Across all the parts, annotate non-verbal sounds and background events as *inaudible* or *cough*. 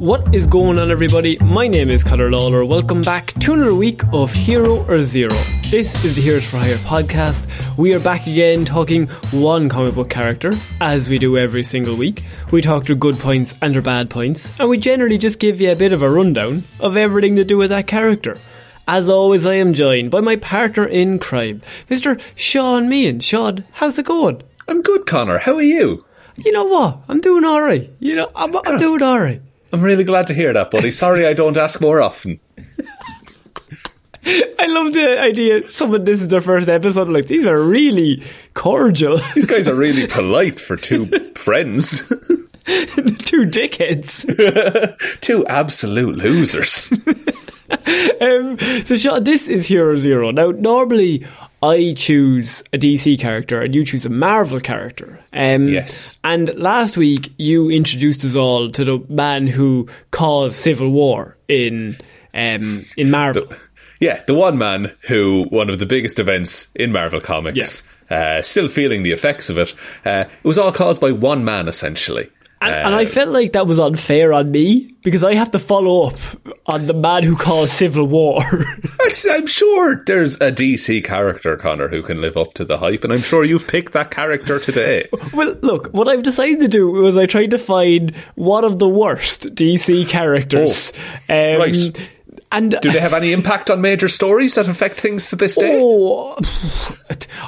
What is going on, everybody? My name is Conor Lawler. Welcome back to another week of Hero or Zero. This is the Heroes for Hire podcast. We are back again talking one comic book character, as we do every single week. We talk their good points and their bad points, and we generally just give you a bit of a rundown of everything to do with that character. As always, I am joined by my partner in crime, Mr. Sean Meehan. Sean, how's it going? I'm good, Connor. How are you? You know what? I'm doing alright. You know, I'm, I'm doing alright. I'm really glad to hear that, buddy. *laughs* Sorry I don't ask more often. I love the idea. Someone, this is their first episode. Like these are really cordial. *laughs* These guys are really *laughs* polite for two friends, Two dickheads. two absolute losers. Um, so, Sean, this is Hero Zero. Now, normally I choose a DC character and you choose a Marvel character. Um, Yes. And last week you introduced us all to the man who caused civil war in um, in Marvel. Yeah, the one man who one of the biggest events in Marvel Comics. Uh, still feeling the effects of it. Uh, it was all caused by one man, essentially. And, and I felt like that was unfair on me because I have to follow up on the man who caused civil war. *laughs* I'm sure there's a DC character, Connor, who can live up to the hype, and I'm sure you've picked that character today. *laughs* well, look, what I've decided to do was I tried to find one of the worst DC characters. um, right. And Do they have any impact on major stories that affect things to this day? Oh,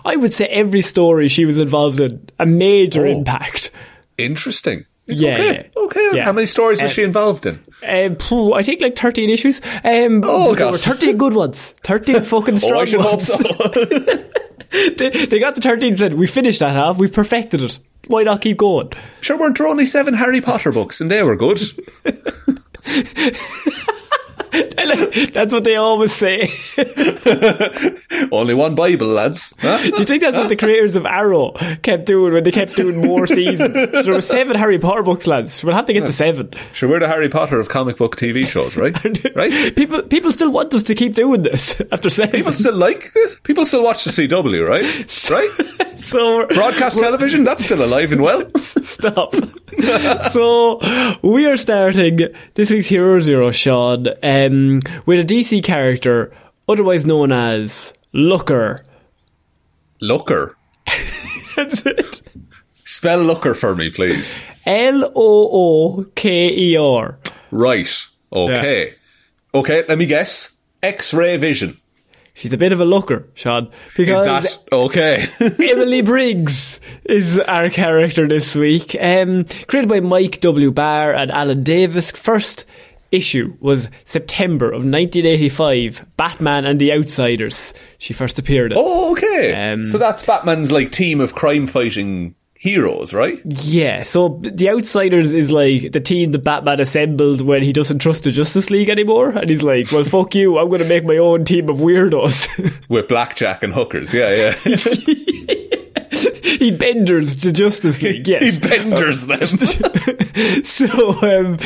I would say every story she was involved in a major Oh. impact. Interesting. Yeah, Okay. yeah. Okay. Yeah. How many stories was Uh, she involved in? Um, I think like thirteen issues. Um, Oh, god, there were thirteen good ones. Thirteen *laughs* fucking strong Oh, I should hope ones. so. *laughs* *laughs* they, they got the thirteen. and Said we finished that half. We perfected it. Why not keep going? sure, weren't there only seven Harry Potter books, and they were good? *laughs* That's what they always say. *laughs* only one Bible, lads. Huh? *laughs* Do you think that's what the creators of Arrow kept doing when they kept doing more seasons? There were seven Harry Potter books, lads. We'll have to get to seven. Sure, we're the Harry Potter of comic book TV shows, right? right? People, people still want us to keep doing this after seven. People still like this. People still watch the CW, right? Right? so Broadcast television, that's still alive and well. Stop. so we are starting this week's Hero Zero, Sean, um, with a DC character, otherwise known as Looker. Looker. *laughs* That's it. Spell looker for me, please. L O O K E R. Right. Okay. Okay, let me guess. X-ray vision. She's a bit of a looker, Sean, Is because that okay? *laughs* Emily Briggs is our character this week. Um, created by Mike W. Barr and Alan Davis. First issue was September of 1985, Batman and the Outsiders. She first appeared in. Oh, okay. Um, so that's Batman's like team of crime fighting heroes, right? Yeah, so the Outsiders is like the team that Batman assembled when he doesn't trust the Justice League anymore, and he's like, "Well, fuck you, I'm going to make my own team of weirdos." *laughs* With blackjack and hookers, yeah, yeah. *laughs* he benders the Justice League. Yes, he benders *laughs* them. so, um,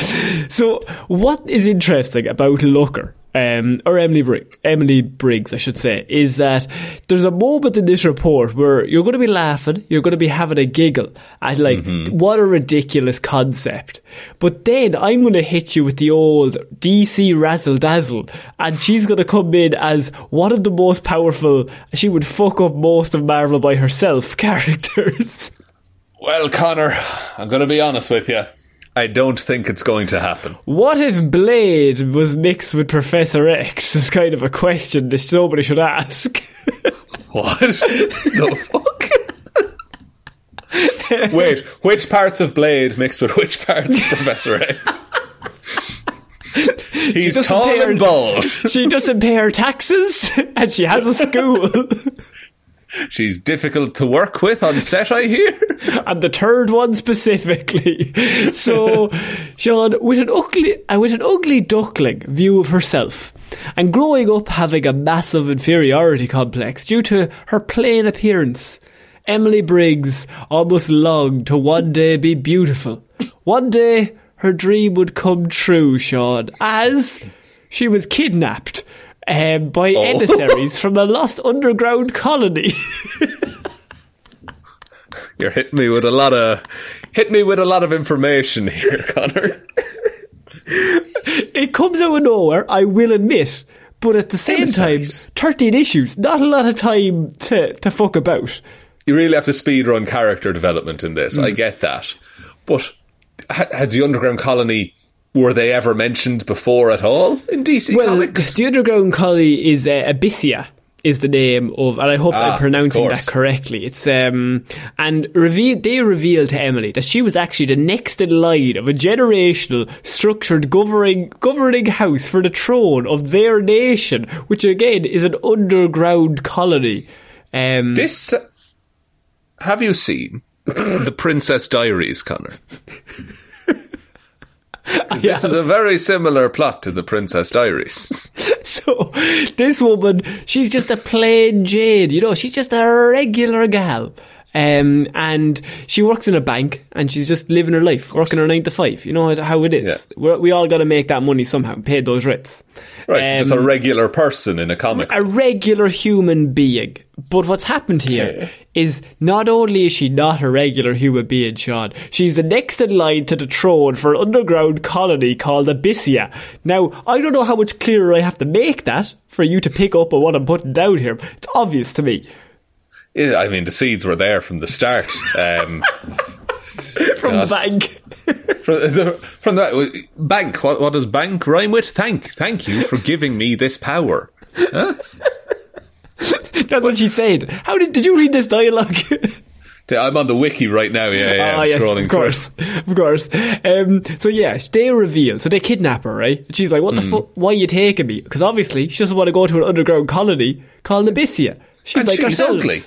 so what is interesting about Looker um, or Emily Briggs, Emily Briggs, I should say, is that there's a moment in this report where you're going to be laughing, you're going to be having a giggle at like, mm-hmm. what a ridiculous concept. But then I'm going to hit you with the old DC razzle dazzle, and she's going to come in as one of the most powerful. She would fuck up most of Marvel by herself *laughs* characters. Well, Connor, I'm going to be honest with you. I don't think it's going to happen. What if Blade was mixed with Professor X? *laughs* Is kind of a question that somebody should ask. *laughs* what the fuck? Wait, which parts of Blade mixed with which parts of Professor X? *laughs* He's tall pay her, and bald. She doesn't pay her taxes, and she has a school. She's difficult to work with on set, I hear. and the third one specifically. So, Sean, with an ugly, uh, with an ugly duckling view of herself, and growing up having a massive inferiority complex due to her plain appearance, Emily Briggs almost longed to one day be beautiful. One day, her dream would come true, Sean, as she was kidnapped um, by oh. emissaries from a lost underground colony. *laughs* You're hitting me with a lot of hit me with a lot of information here, *laughs* Connor. it comes out of nowhere, I will admit. But at the same emissaries. time, 13 issues, not a lot of time to, to fuck about. You really have to speed run character development in this. Mm. I get that. But has the underground colony were they ever mentioned before at all in DC well, Comics? the underground colony is uh, Abyssia is the name of, and I hope ah, I'm pronouncing that correctly. It's um, and reveal they revealed to Emily that she was actually the next in line of a generational structured governing governing house for the throne of their nation, which again is an underground colony. Um, this have you seen the Princess Diaries, Connor? *laughs* this is a very similar plot to the Princess Diaries. *laughs* so this woman, she's just a plain Jane, you know, she's just a regular gal. Um, and she works in a bank and she's just living her life, working her nine to five. You know how it is. Yeah. we all got to make that money somehow, pay those rents. Right, um, she's just a um, regular person in a comic. A regular human being. But what's happened here is not only is she not a regular human being, Sean, she's the next in line to the throne for an underground colony called Abyssia. Now, I don't know how much clearer I have to make that for you to pick up on what I'm putting down here. It's obvious to me. I mean, the seeds were there from the start. Um, *laughs* from the bank. from, *laughs* the, from the bank. What, what, does bank rhyme with? Thank, thank you for giving me this power. Huh? *laughs* That's what she said. How did did you read this dialogue? I'm on the wiki right now. Yeah, yeah. Oh, yes, of course, of course. Um, so yeah, they reveal. So they kidnap her, right? she's like, "What the mm. fuck? Why are you taking me?" Because obviously she doesn't want to go to an underground colony called Abyssia. She's and like she's ugly.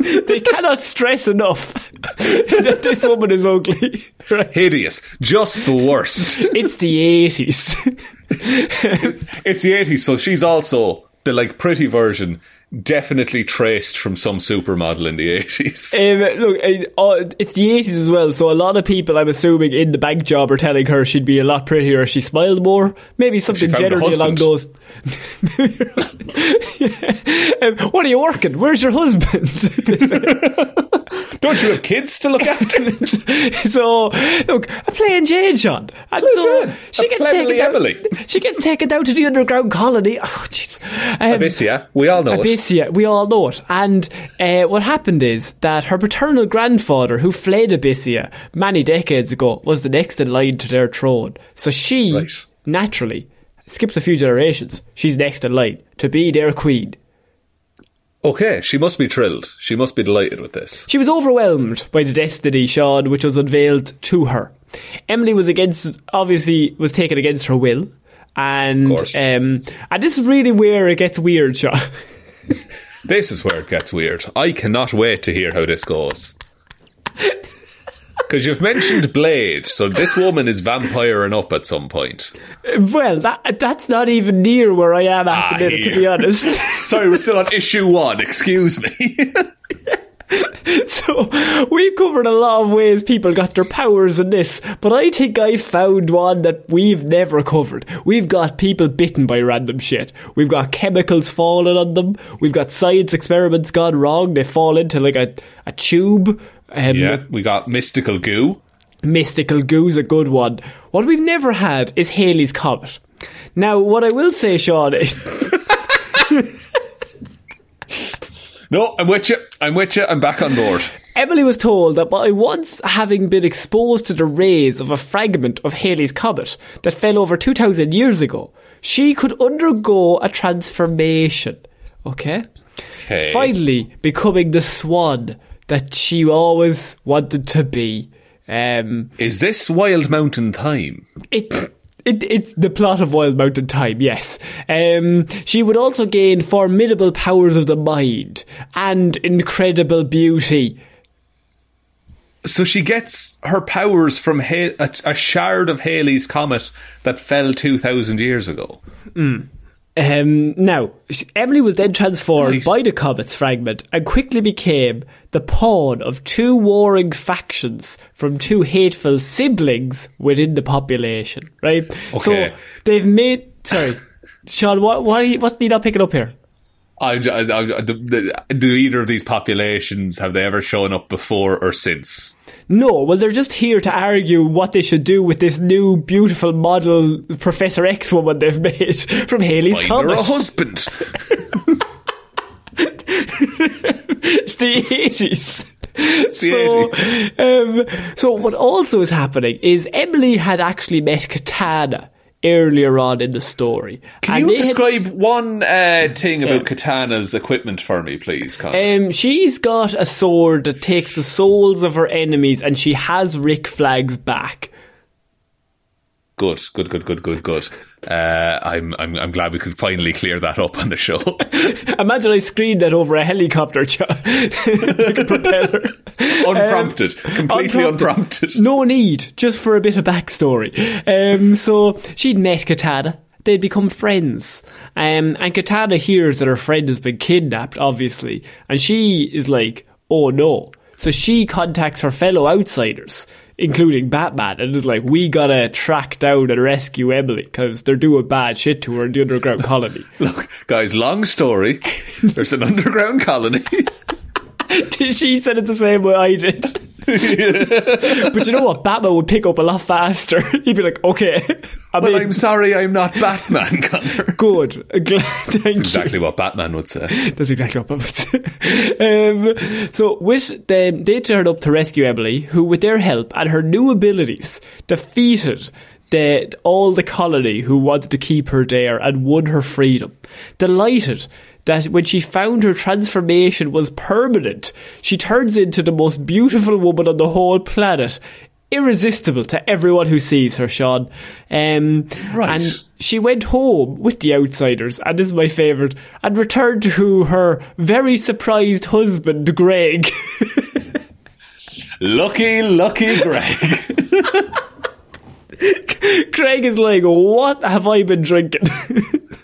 *laughs* they cannot stress enough *laughs* that this woman is ugly. *laughs* Right? Hideous. Just the worst. it's the 80s. it's the 80s, so she's also the like pretty version definitely traced from some supermodel in the 80s. *laughs* Um, look, uh, it's the 80s as well, so a lot of people, I'm assuming, in the bank job are telling her she'd be a lot prettier if she smiled more. Maybe something generally along those. *laughs* um, what are you working? Where's your husband? *laughs* Don't you have kids to look after? so, look, I'm playing Jane, John. And so Jane. she gets taken Emily. down. She gets taken down to the underground colony. Oh, um, Abyssia, we all know Abyssia, it. we all know it. And uh, what happened is that her paternal grandfather, who fled Abyssia many decades ago, was the next in line to their throne. So she, right. naturally, skipped a few generations. She's next in line to be their queen. Okay, she must be thrilled. She must be delighted with this. She was overwhelmed by the destiny, Sean, which was unveiled to her. Emily was against, obviously, was taken against her will. And, um, and this is really where it gets weird, Sean. *laughs* This is where it gets weird. I cannot wait to hear how this goes. Because you've mentioned Blade, so this woman is vampiring up at some point. well, that that's not even near where I am at Ah, the minute, to be honest. *laughs* Sorry, we're still on issue one. Excuse me. *laughs* So *laughs* we've covered a lot of ways people got their powers in this, but I think I found one that we've never covered. We've got people bitten by random shit. We've got chemicals falling on them. We've got science experiments gone wrong. They fall into like a, a tube. Um, yeah, we got mystical goo. Mystical goo's a good one. What we've never had is Halley's Comet. Now, what I will say, Sean, is *laughs* No, I'm with you. I'm with you. I'm back on board. Emily was told that by once having been exposed to the rays of a fragment of Halley's Comet that fell over 2,000 years ago, she could undergo a transformation. Okay? Okay. Finally becoming the swan that she always wanted to be. Um, Is this Wild Mountain Thyme? it, it it's the plot of Wild Mountain Thyme, yes. Um, she would also gain formidable powers of the mind and incredible beauty. So she gets her powers from ha- a, a shard of Halley's comet that fell 2,000 years ago. Um, now, Emily was then transformed Right. by the comet's fragment and quickly became the pawn of two warring factions from two hateful siblings within the population. Right? Okay. So they've made. Sorry, Sean. What? What? Are you, what's he not picking up here? I, I, I- the- the- do either of these populations have they ever shown up before or since? No, well, they're just here to argue what they should do with this new beautiful model Professor X woman they've *laughs* made from Halley's Find a husband. it's the eighties. so, um, so what also is happening is Emily had actually met Katana earlier on in the story. Can And you they had- describe one uh, thing about Katana's equipment for me, please, Colin? um, she's got a sword that takes the souls of her enemies, and she has Rick Flag's back. Good, good, good, good, good, good. Uh, I'm, I'm, I'm glad we could finally clear that up on the show. *laughs* Imagine I screened that over a helicopter, John. *laughs* like a propeller. unprompted, completely unprompted. No need, just for a bit of backstory. Um, so she'd met Katana. They'd become friends. Um, and Katana hears that her friend has been kidnapped, obviously. And she is like, oh no. So she contacts her fellow outsiders, including Batman, and is like, we gotta track down and rescue Emily, because they're doing bad shit to her in the underground colony. *laughs* Look, guys, long story. There's an underground colony. *laughs* *laughs* she said it the same way I did. *laughs* but you know what? Batman would pick up a lot faster. *laughs* He'd be like, okay, I'm Well, in. I'm sorry, I'm not Batman, Connor. good. Glad, thank you. Exactly what Batman would say. That's exactly what I would say. um, so, with them, they turned up to rescue Emily, who, with their help and her new abilities, defeated the, all the colony who wanted to keep her there and won her freedom. Delighted that when she found her transformation was permanent, she turns into the most beautiful woman on the whole planet. Irresistible to everyone who sees her, Sean. Um, Right. And she went home with the outsiders, and this is my favourite, and returned to her very surprised husband, Greg. *laughs* Lucky, lucky Greg. *laughs* *laughs* Greg is like, What have I been drinking?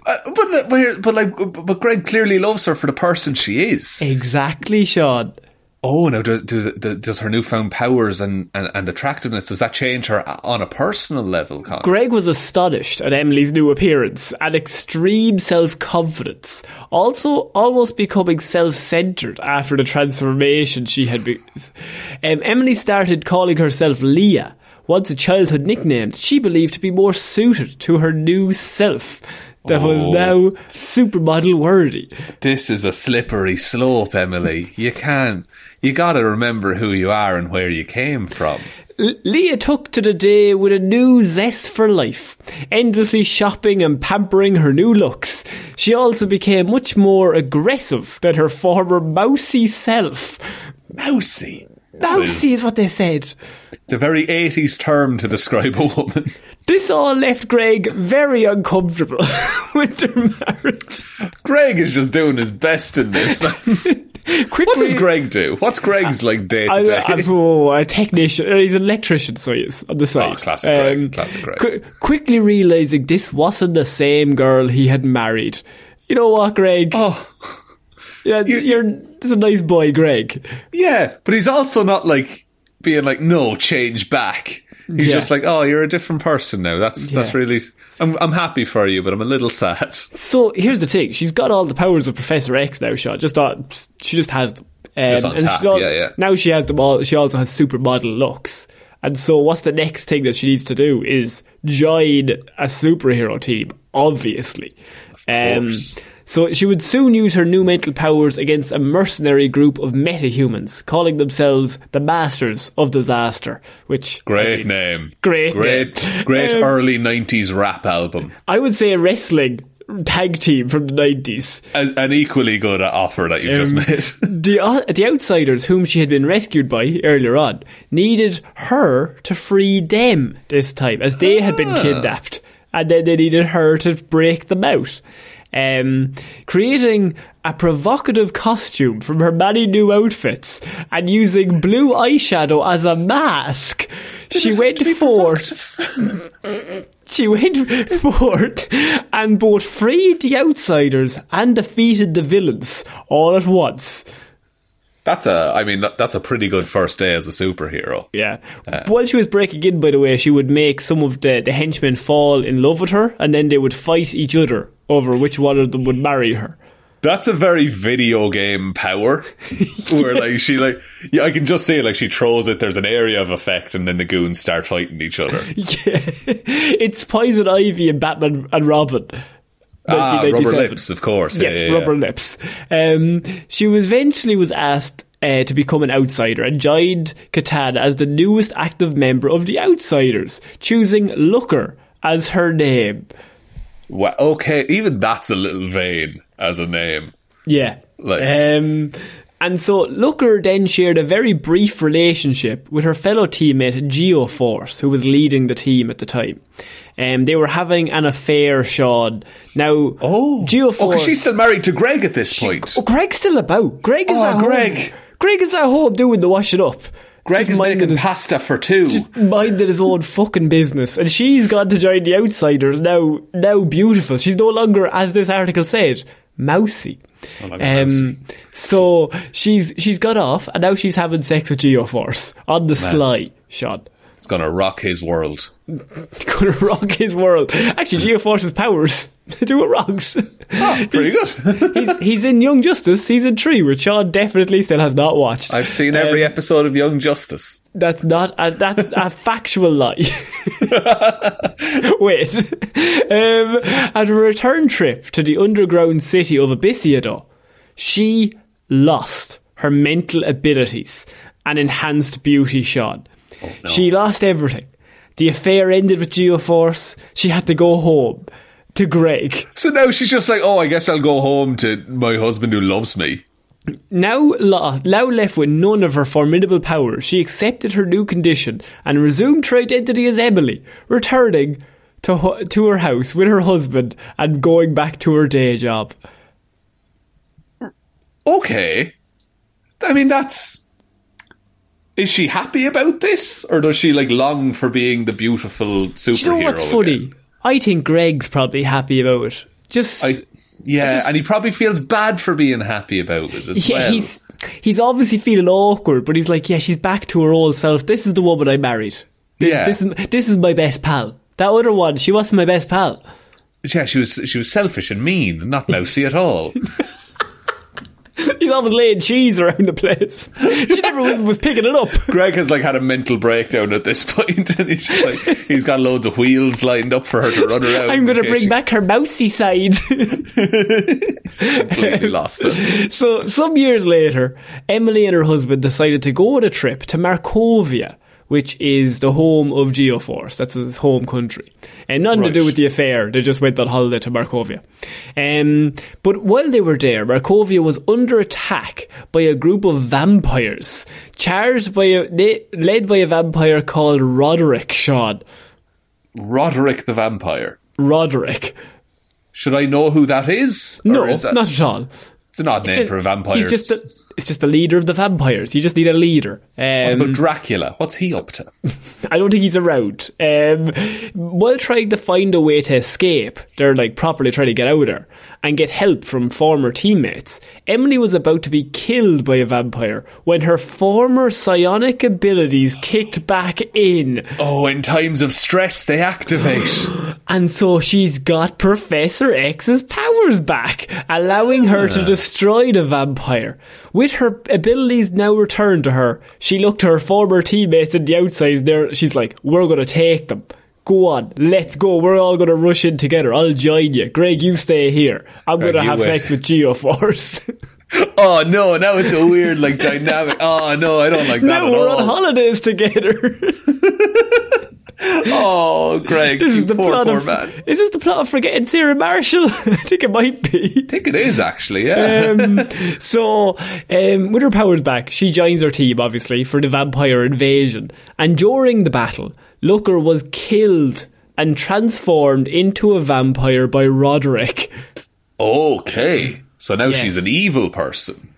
Uh, but, but, but like, but Greg clearly loves her for the person she is. exactly, Sean. Oh, now do, do, do, does her newfound powers and, and, and attractiveness does that change her on a personal level? Connor? Greg was astonished at Emily's new appearance and extreme self confidence, also almost becoming self centered after the transformation she had been. Um, Emily started calling herself Leah, once a childhood nickname that she believed to be more suited to her new self. That was Oh. now supermodel worthy. This is a slippery slope, Emily. You can't. You got to remember who you are and where you came from. Leah took to the day with a new zest for life, endlessly shopping and pampering her new looks. She also became much more aggressive than her former mousy self. Mousy. Mousy is what they said. It's a very 80s term to describe a woman. This all left Greg very uncomfortable *laughs* with their marriage. Greg is just doing his best in this. man. *laughs* Quickly, what does Greg do? What's Greg's like day to day? Oh, a technician. He's an electrician, so he is on the side. Oh, classic Greg, um, classic Greg. qu- quickly realizing this wasn't the same girl he had married. You know what, Greg? Oh, yeah, you- you, are This is a nice boy, Greg. yeah, but he's also not like being like, no, change back. He's Yeah. just like, oh, you're a different person now. That's that's really. I'm I'm happy for you, but I'm a little sad. So here's the thing: she's got all the powers of Professor X now. Sean just thought she just has them. Um, Just on and tap, she's all, yeah, yeah. Now she has them all. She also has supermodel looks. And so, what's the next thing that she needs to do is join a superhero team. Obviously, um, course. So she would soon use her new mental powers against a mercenary group of metahumans, calling themselves the Masters of Disaster. Which Great I mean, name. Great Great. name. Great Um, early '90s rap album. I would say a wrestling tag team from the nineties. A- An equally good offer that you just Um, made. *laughs* the uh, the outsiders whom she had been rescued by earlier on needed her to free them this time, as they had been kidnapped, and then they needed her to break them out. Um, creating a provocative costume from her many new outfits and using blue eyeshadow as a mask, she went forth. *laughs* She went forth and both freed the outsiders and defeated the villains all at once. That's a. I mean, that's a pretty good first day as a superhero. Yeah. Uh, While she was breaking in, by the way, she would make some of the, the henchmen fall in love with her, and then they would fight each other over which one of them would marry her. That's a very video game power, *laughs* where like she like yeah, I can just see it like she throws it. There's an area of effect, and then the goons start fighting each other. *laughs* Yeah. it's Poison Ivy and Batman and Robin. Ah, rubber lips, of course. Yes, yeah, yeah. rubber lips. Um, she was eventually was asked uh, to become an outsider and joined Katana as the newest active member of the Outsiders, choosing Looker as her name. Wa- okay, even that's a little vain as a name. Yeah. Like- um, and so Looker then shared a very brief relationship with her fellow teammate Geoforce, who was leading the team at the time. Um, they were having an affair, Sean. Now, Oh, Geoforce. oh, she's still married to Greg at this point. Oh, Greg's still about. Greg is Oh, at home. Greg. Greg is at home doing the washing up. Greg is making his, pasta for two. just minding his own fucking business, and she's gone to join the outsiders now. Now beautiful. She's no longer, as this article said, mousy. Mousy. Um, so she's she's got off, and now she's having sex with Geoforce on the sly. Sean. it's gonna rock his world. *laughs* Gonna rock his world. Actually, Geoforce's powers *laughs* do it rocks. Oh, *laughs* pretty good. *laughs* he's, he's in Young Justice season three, which Sean definitely still has not watched. I've seen every episode of Young Justice. That's not a, that's a *laughs* factual lie. Wait, um, at a return trip to the underground city of Abyssia, though, she lost her mental abilities and enhanced beauty. Sean, she lost everything. The affair ended with Geoforce. She had to go home to Greg. So now she's just like, oh, I guess I'll go home to my husband who loves me. Now, lo- now left with none of her formidable powers, she accepted her new condition and resumed her identity as Emily, returning to to her house with her husband and going back to her day job. Okay. I mean, that's. Is she happy about this? Or does she, like, long for being the beautiful superhero? Do you know what's again? funny? I think Greg's probably happy about it. Just I, yeah, just- and he probably feels bad for being happy about it as *laughs* yeah, well. he's he's obviously feeling awkward, but he's like, yeah, she's back to her old self. This is the woman I married. Th- Yeah. this is this is my best pal. That other one, she wasn't my best pal. Yeah, she was she was selfish and mean and not mousy at all. *laughs* *laughs* He's always laying cheese around the place. *laughs* She never even was picking it up. Greg has like had a mental breakdown at this *laughs* point, and he's just like he's got loads of wheels lined up for her to run around. I'm going to bring she back her mousy side. completely lost it. so, some years later, Emily and her husband decided to go on a trip to Markovia, which is the home of Geoforce. That's his home country. And nothing Right. to do with the affair. They just went on holiday to Markovia. Um, but while they were there, Markovia was under attack by a group of vampires, charged by a, led by a vampire called Roderick Sean. Roderick the Vampire. Roderick. Should I know who that is? No, is that- not at all. It's an odd name just- for a vampire. He's just the, it's just the leader of the vampires. You just need a leader. What Um, about Dracula? What's he up to? *laughs* I don't think he's around. Um, while trying to find a way to escape, they're like properly trying to get out of there and get help from former teammates. Emily was about to be killed by a vampire when her former psionic abilities kicked back in, Oh, in times of stress, they activate. *gasps* and so she's got Professor X's powers back, allowing her to destroy the vampire. With her abilities now returned to her, she looked to her former teammates in the outside. There, she's like, "We're gonna take them." Go on, let's go. We're all going to rush in together. I'll join you. Greg, you stay here. I'm going to have wait. sex with Geoforce. *laughs* oh no, now it's a weird like dynamic. Oh no, I don't like that now at we're all. on holidays together. *laughs* Oh, Greg, this is the poor, plot poor of. man. Is this the plot of Forgetting Sarah Marshall? *laughs* I think it might be. I think it is actually. Yeah. um, *laughs* so, um, with her powers back, she joins her team, obviously, for the vampire invasion. And during the battle, Looker was killed and transformed into a vampire by Roderick, okay, so now Yes. she's an evil person.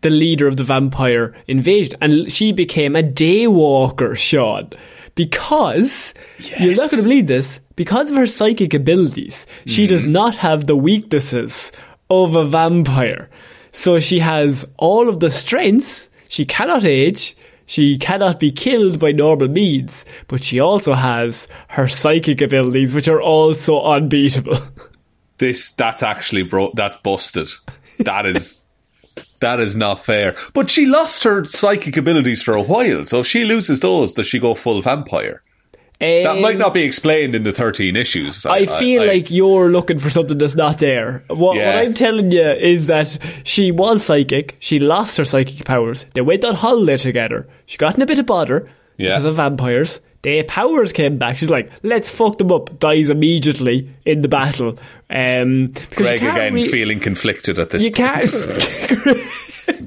the leader of the vampire invasion. And she became a daywalker, Sean. Because, you're not going to believe this, because of her psychic abilities, she mm-hmm. does not have the weaknesses of a vampire. So she has all of the strengths, she cannot age, she cannot be killed by normal means, but she also has her psychic abilities, which are also unbeatable. *laughs* This that's actually bro. That's busted. That is. That is not fair. But she lost her psychic abilities for a while, so if she loses those, does she go full vampire? That might not be um, explained in the 13 issues. I feel I- like you're looking for something that's not there. What, Yeah. what I'm telling you is that she was psychic. She lost her psychic powers. They went on holiday together. She got in a bit of bother Yeah. because of vampires. Their powers came back. She's like, let's fuck them up. Dies immediately in the battle. Um, Greg again re- feeling conflicted at this You point. can't.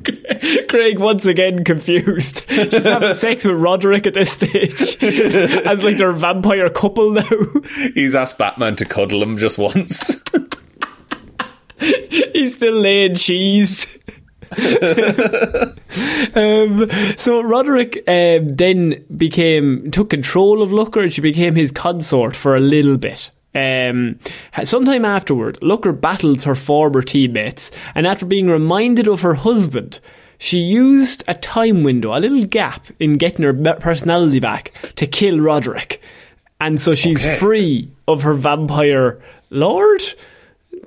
*laughs* Craig once again confused. She's having sex with Roderick at this stage, *laughs* as like their vampire couple now. He's asked Batman to cuddle him just once. *laughs* He's still laying cheese. Um, so Roderick um, then became took control of Looker, and she became his consort for a little bit. Um, sometime afterward, Looker battles her former teammates, and after being reminded of her husband, she used a time window, a little gap in getting her personality back to kill Roderick, and so she's Okay. free of her vampire lord.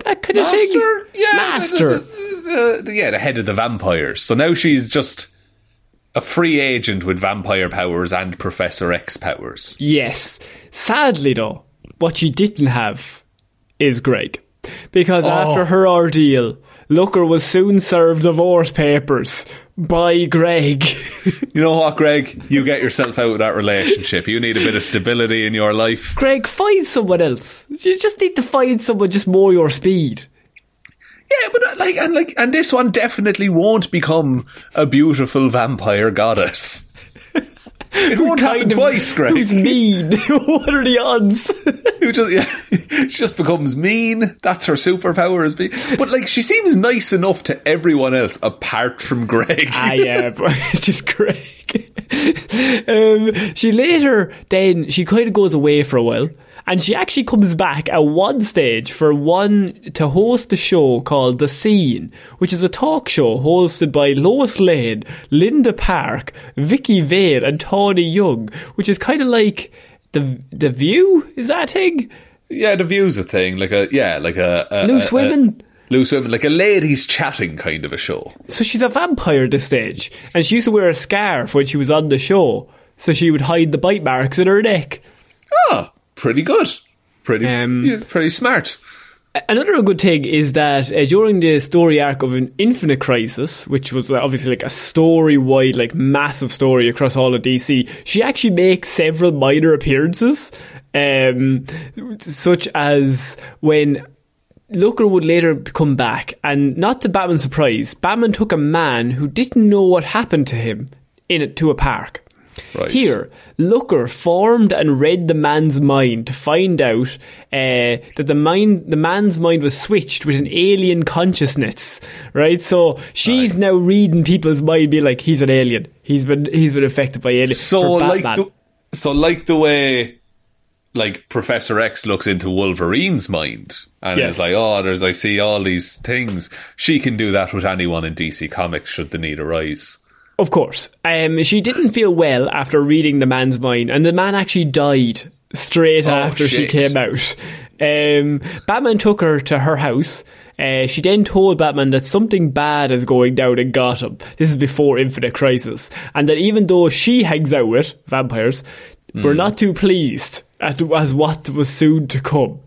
That kind of thing. Master? Yeah. Master. Uh, yeah, the head of the vampires. So now she's just a free agent with vampire powers and Professor X powers. Yes. Sadly, though, what she didn't have is Greg. Because after her ordeal, Looker was soon served divorce papers by Greg. *laughs* You know what, Greg? You get yourself out of that relationship. You need a bit of stability in your life. Greg, find someone else. You just need to find someone just more your speed. Yeah, but uh, like, and like, and this one definitely won't become a beautiful vampire goddess. *laughs* It won't happen twice, Greg. Who's mean? *laughs* *laughs* what are the odds? Who just, yeah, *laughs* she just becomes mean. That's her superpower is being. But like, she seems nice enough to everyone else apart from Greg. ah, yeah, but it's just Greg. um, she later, then, she kind of goes away for a while. And she actually comes back at one stage for one to host a show called The Scene, which is a talk show hosted by Lois Lane, Linda Park, Vicki Vale, and Tawny Young, which is kind of like the the View. Is that a thing? Yeah, the view's a thing. Like a yeah, like a, a Loose a- a- women. loose women, like a ladies chatting kind of a show. So she's a vampire at this stage, and she used to wear a scarf when she was on the show, so she would hide the bite marks in her neck. Oh, pretty good. Pretty, Um, yeah, pretty smart. Another good thing is that uh, during the story arc of an Infinite Crisis, which was uh, obviously like a story-wide, like massive story across all of DC, she actually makes several minor appearances, um, such as when Looker would later come back, and not to Batman's surprise, Batman took a man who didn't know what happened to him in it to a park. Right. Here, Looker formed and read the man's mind to find out uh, that the mind, the man's mind was switched with an alien consciousness. Right, so she's now reading people's mind, be like, "He's an alien. He's been he's been affected by aliens." So like the, so like the way like Professor X looks into Wolverine's mind and Yes. is like, oh, there's I see all these things. She can do that with anyone in DC Comics should the need arise. Of course. Um, she didn't feel well after reading the man's mind, and the man actually died straight Oh, after she came out. Um, Batman took her to her house. Uh, she then told Batman that something bad is going down in Gotham. This is before Infinite Crisis. And that even though she hangs out with vampires, we're Hmm. not too pleased at, as what was soon to come.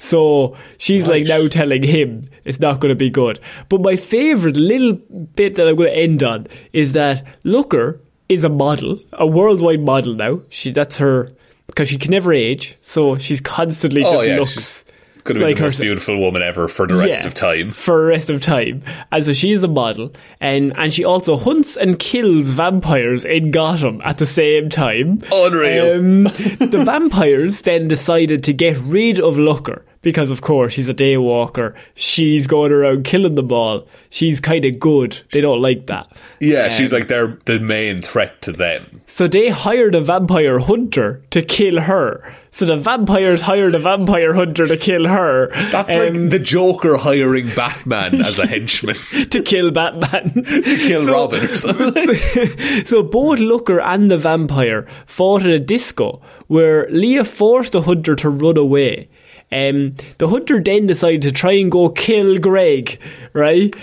So she's like now telling him it's not going to be good. But my favourite little bit that I'm going to end on is that Looker is a model, a worldwide model now. She that's her because she can never age, so she's constantly Oh, just yeah, looks Could have been like the most herself. beautiful woman ever for the rest Yeah, of time. For the rest of time. And so she is a model, and, and she also hunts and kills vampires in Gotham at the same time. Unreal. Um, the vampires then decided to get rid of Looker because, of course, she's a day walker. She's going around killing them all. She's kind of good. They don't like that. Yeah, she's Um, like they're the main threat to them. So they hired a vampire hunter to kill her. So the vampires hired a vampire hunter to kill her. That's um, like the Joker hiring Batman as a *laughs* henchman to kill Batman. *laughs* To kill So- Robin or something. *laughs* so both Looker and the vampire fought at a disco where Leah forced the hunter to run away. Um, the hunter then decided to try and go kill Greg, right?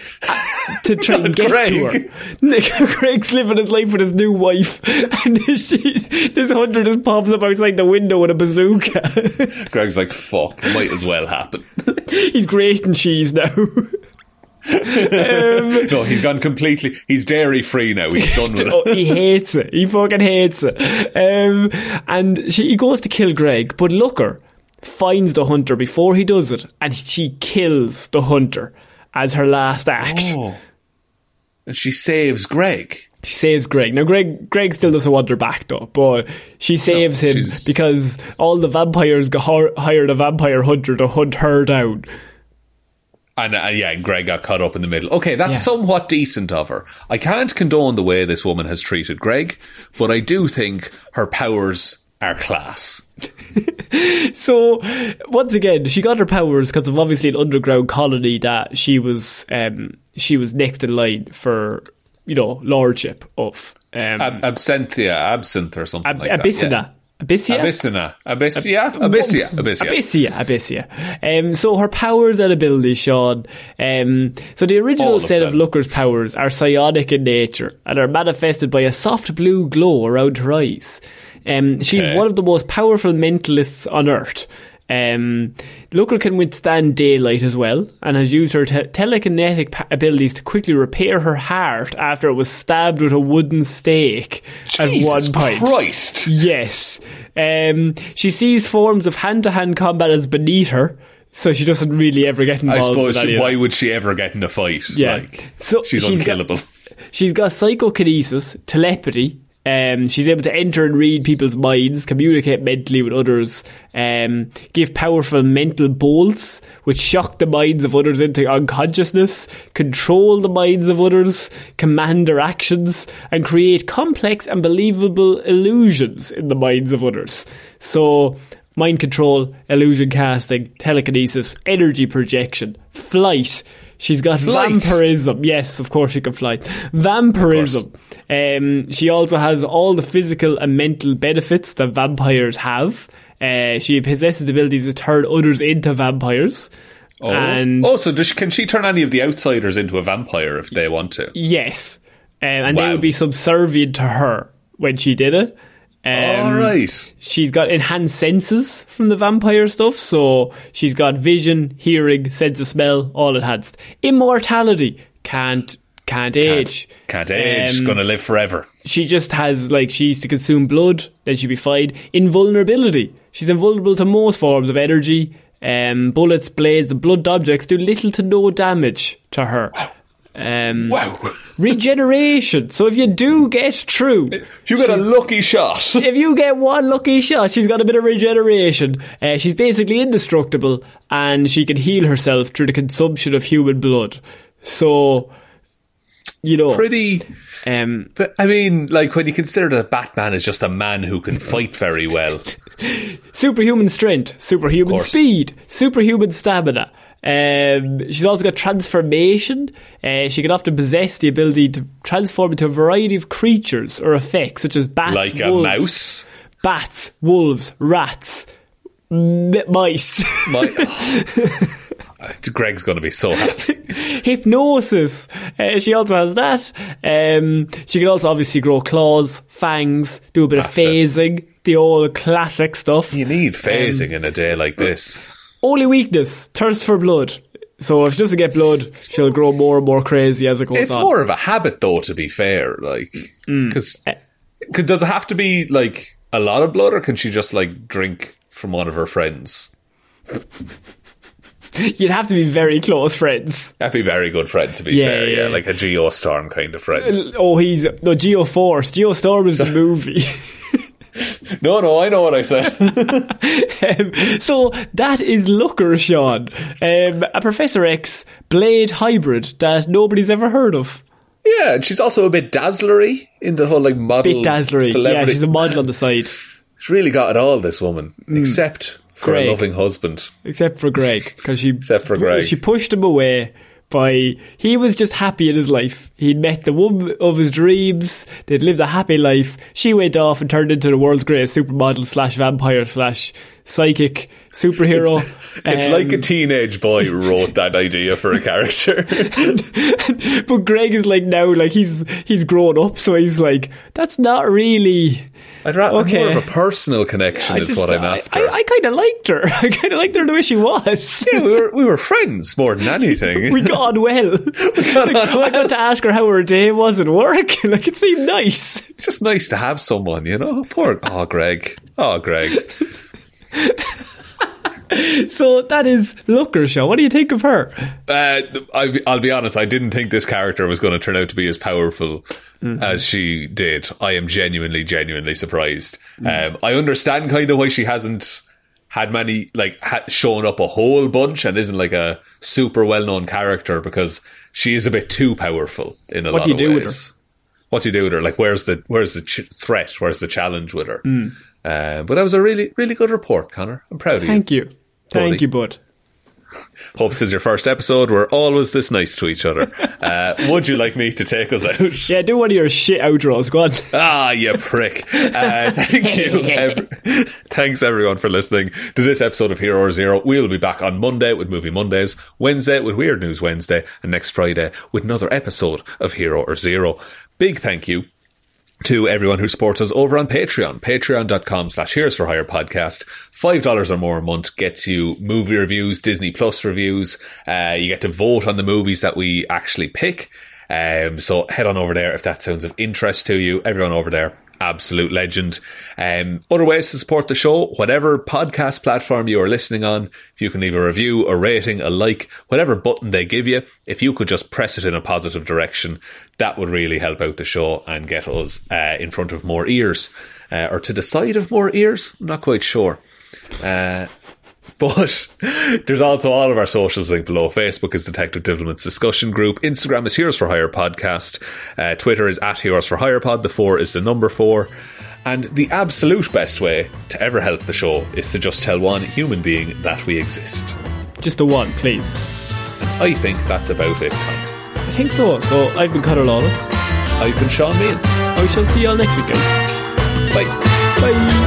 To try and get to her. *laughs* Greg's living his life with his new wife, *laughs* and this, this hunter just pops up outside the window with a bazooka. *laughs* Greg's like, fuck, might as well happen. He's grating cheese now. no, he's gone completely. He's dairy free now. He's done with Oh, it. he hates it. He fucking hates it. Um, and she, he goes to kill Greg, but Looker finds the hunter before he does it, and she kills the hunter as her last act. Oh. And she saves Greg. She saves Greg. Now, Greg, Greg still doesn't want her back though, but she saves him she's- because all the vampires hired a vampire hunter to hunt her down. And uh, yeah, and Greg got caught up in the middle. Okay, that's Yeah. somewhat decent of her. I can't condone the way this woman has treated Greg, but I do think her powers are class. *laughs* So once again, she got her powers because of obviously an underground colony that she was um, she was next in line for you know lordship of um, Ab- absenthia, absinthe, or something Ab- like that. Abyssina. yeah. Abyssina? Abyssina. Abyssia? Abyssia. Abyssia. Abyssia, Abyssia. Um, so her powers and abilities, Sean. Um, so the original of set of them. Looker's powers are psionic in nature and are manifested by a soft blue glow around her eyes. Um, she's Okay. one of the most powerful mentalists on Earth. Um, Looker can withstand daylight as well and has used her te- telekinetic pa- abilities to quickly repair her heart after it was stabbed with a wooden stake at one point. Christ. Yes. Um, she sees forms of hand to hand combat as beneath her, so she doesn't really ever get involved. I suppose with any she, why would she ever get in a fight? Yeah. Like, So she's, she's got- She's got psychokinesis, telepathy. Um, she's able to enter and read people's minds, communicate mentally with others, um, give powerful mental bolts, which shock the minds of others into unconsciousness, control the minds of others, command their actions, and create complex and believable illusions in the minds of others. So, mind control, illusion casting, telekinesis, energy projection, flight. She's got Flight? vampirism. Yes, of course she can fly. Vampirism. Um, she also has all the physical and mental benefits that vampires have. Uh, she possesses the ability to turn others into vampires. Oh. And oh, so does she, can she turn any of the outsiders into a vampire if they want to? yes, um, and they would be subservient to her when she did it. Um, All right. She's got enhanced senses from the vampire stuff, so she's got vision, hearing, sense of smell, all enhanced. Immortality can't can't age. Can't age. Um, Gonna live forever. She just has like she used to consume blood, then she'd be fine. Invulnerability. She's invulnerable to most forms of energy. Um, bullets, blades, and blunt objects do little to no damage to her. Um, Wow. *laughs* Regeneration. So if you do get through, If you get a lucky shot. if you get one lucky shot, she's got a bit of regeneration. Uh, she's basically indestructible, and she can heal herself through the consumption of human blood. So, you know, Pretty. um, But, I mean, like when you consider that Batman is just a man who can fight very well. *laughs* superhuman strength, superhuman speed, superhuman stamina. Um, she's also got transformation. Uh, she can often possess the ability to transform into a variety of creatures or effects, such as bats, Like a wolves, mouse. bats, wolves, rats, m- mice, *laughs* My, Greg's going to be so happy. hypnosis. Uh, she also has that. Um, she can also obviously grow claws, fangs, do a bit of it. phasing, the old classic stuff. You need phasing in a day like this. Only weakness, thirst for blood. So if she doesn't get blood, she'll grow more and more crazy as it goes It's on. more of a habit, though. To be fair, like mm. because eh. does it have to be like a lot of blood, or can she just like drink from one of her friends? *laughs* You'd have to be very close friends. That'd be very good friend, to be Yeah, fair. Yeah, yeah. like a Geostorm kind of friend. Oh, he's no Geoforce. Geostorm is the *laughs* movie. *laughs* *laughs* no, no, I know what I said. *laughs* Um, so that is Looker, Sean, um, a Professor X Blade hybrid that nobody's ever heard of. yeah, and she's also a bit dazzlery in the whole like model Bit dazzlery. Yeah, she's a model on the side, *laughs* She's really got it all. This woman, except for Greg. a loving husband. except for Greg, because she Except for Greg. she pushed him away. By he was just happy in his life. He'd met the woman of his dreams. They'd lived a happy life. She went off and turned into the world's greatest supermodel slash vampire slash psychic superhero. It's Um, like a teenage boy wrote that idea for a character. *laughs* but Greg is like now, like he's he's grown up, so he's like, that's not really. I'd rather Okay. more of a personal connection I is just, what I'm after. I, I kind of liked her. *laughs* I kind of liked her the way she was. yeah, we were we were friends more than anything. *laughs* we got on well. Like, I got to ask her how her day was at work. like it seemed nice. It's just nice to have someone, you know. Poor oh Greg, oh Greg. *laughs* So that is Looker Show. What do you think of her? Uh, I, I'll be honest. I didn't think this character was going to turn out to be as powerful Mm-hmm. as she did. I am genuinely, genuinely surprised. Mm. Um, I understand kind of why she hasn't had many like ha- shown up a whole bunch and isn't like a super well known character because she is a bit too powerful in a What lot do you of do with ways. What do you do with her? Like, where's the where's the ch- threat? Where's the challenge with her? Mm. Uh, but that was a really, really good report, Connor. I'm proud of you. Thank you. Thank you, bud. *laughs* Hope this is your first episode. We're always this nice to each other. Uh, *laughs* would you like me to take us out? Yeah, do one of your shit outros. Go on. *laughs* Ah, you prick. Uh, thank you. thanks, everyone, for listening to this episode of Hero or Zero. We'll be back on Monday with Movie Mondays, Wednesday with Weird News Wednesday, and next Friday with another episode of Hero or Zero. Big thank you to everyone who supports us over on Patreon. Patreon.com slash Heroes for Hire podcast. $5 or more a month gets you movie reviews, Disney Plus reviews. Uh, you get to vote on the movies that we actually pick. Um, so head on over there if that sounds of interest to you. Everyone over there. Absolute legend. Um, other ways to support the show, whatever podcast platform you are listening on, if you can leave a review, a rating, a like, whatever button they give you, if you could just press it in a positive direction, that would really help out the show and get us uh, in front of more ears. Uh, or to the side of more ears? I'm not quite sure. Uh, *laughs* but there's also all of our socials linked below. Facebook is Detective Divilment's discussion group. Instagram is Heroes for Hire podcast. Uh, Twitter is at Heroes for Hire pod. The four is the number four. And the absolute best way to ever help the show is to just tell one human being that we exist. Just a one, please. And I think that's about it, Connor. I think so. So I've been Connor Lawler. I've been Sean Meehan. I shall see you all next week, guys. Bye. Bye.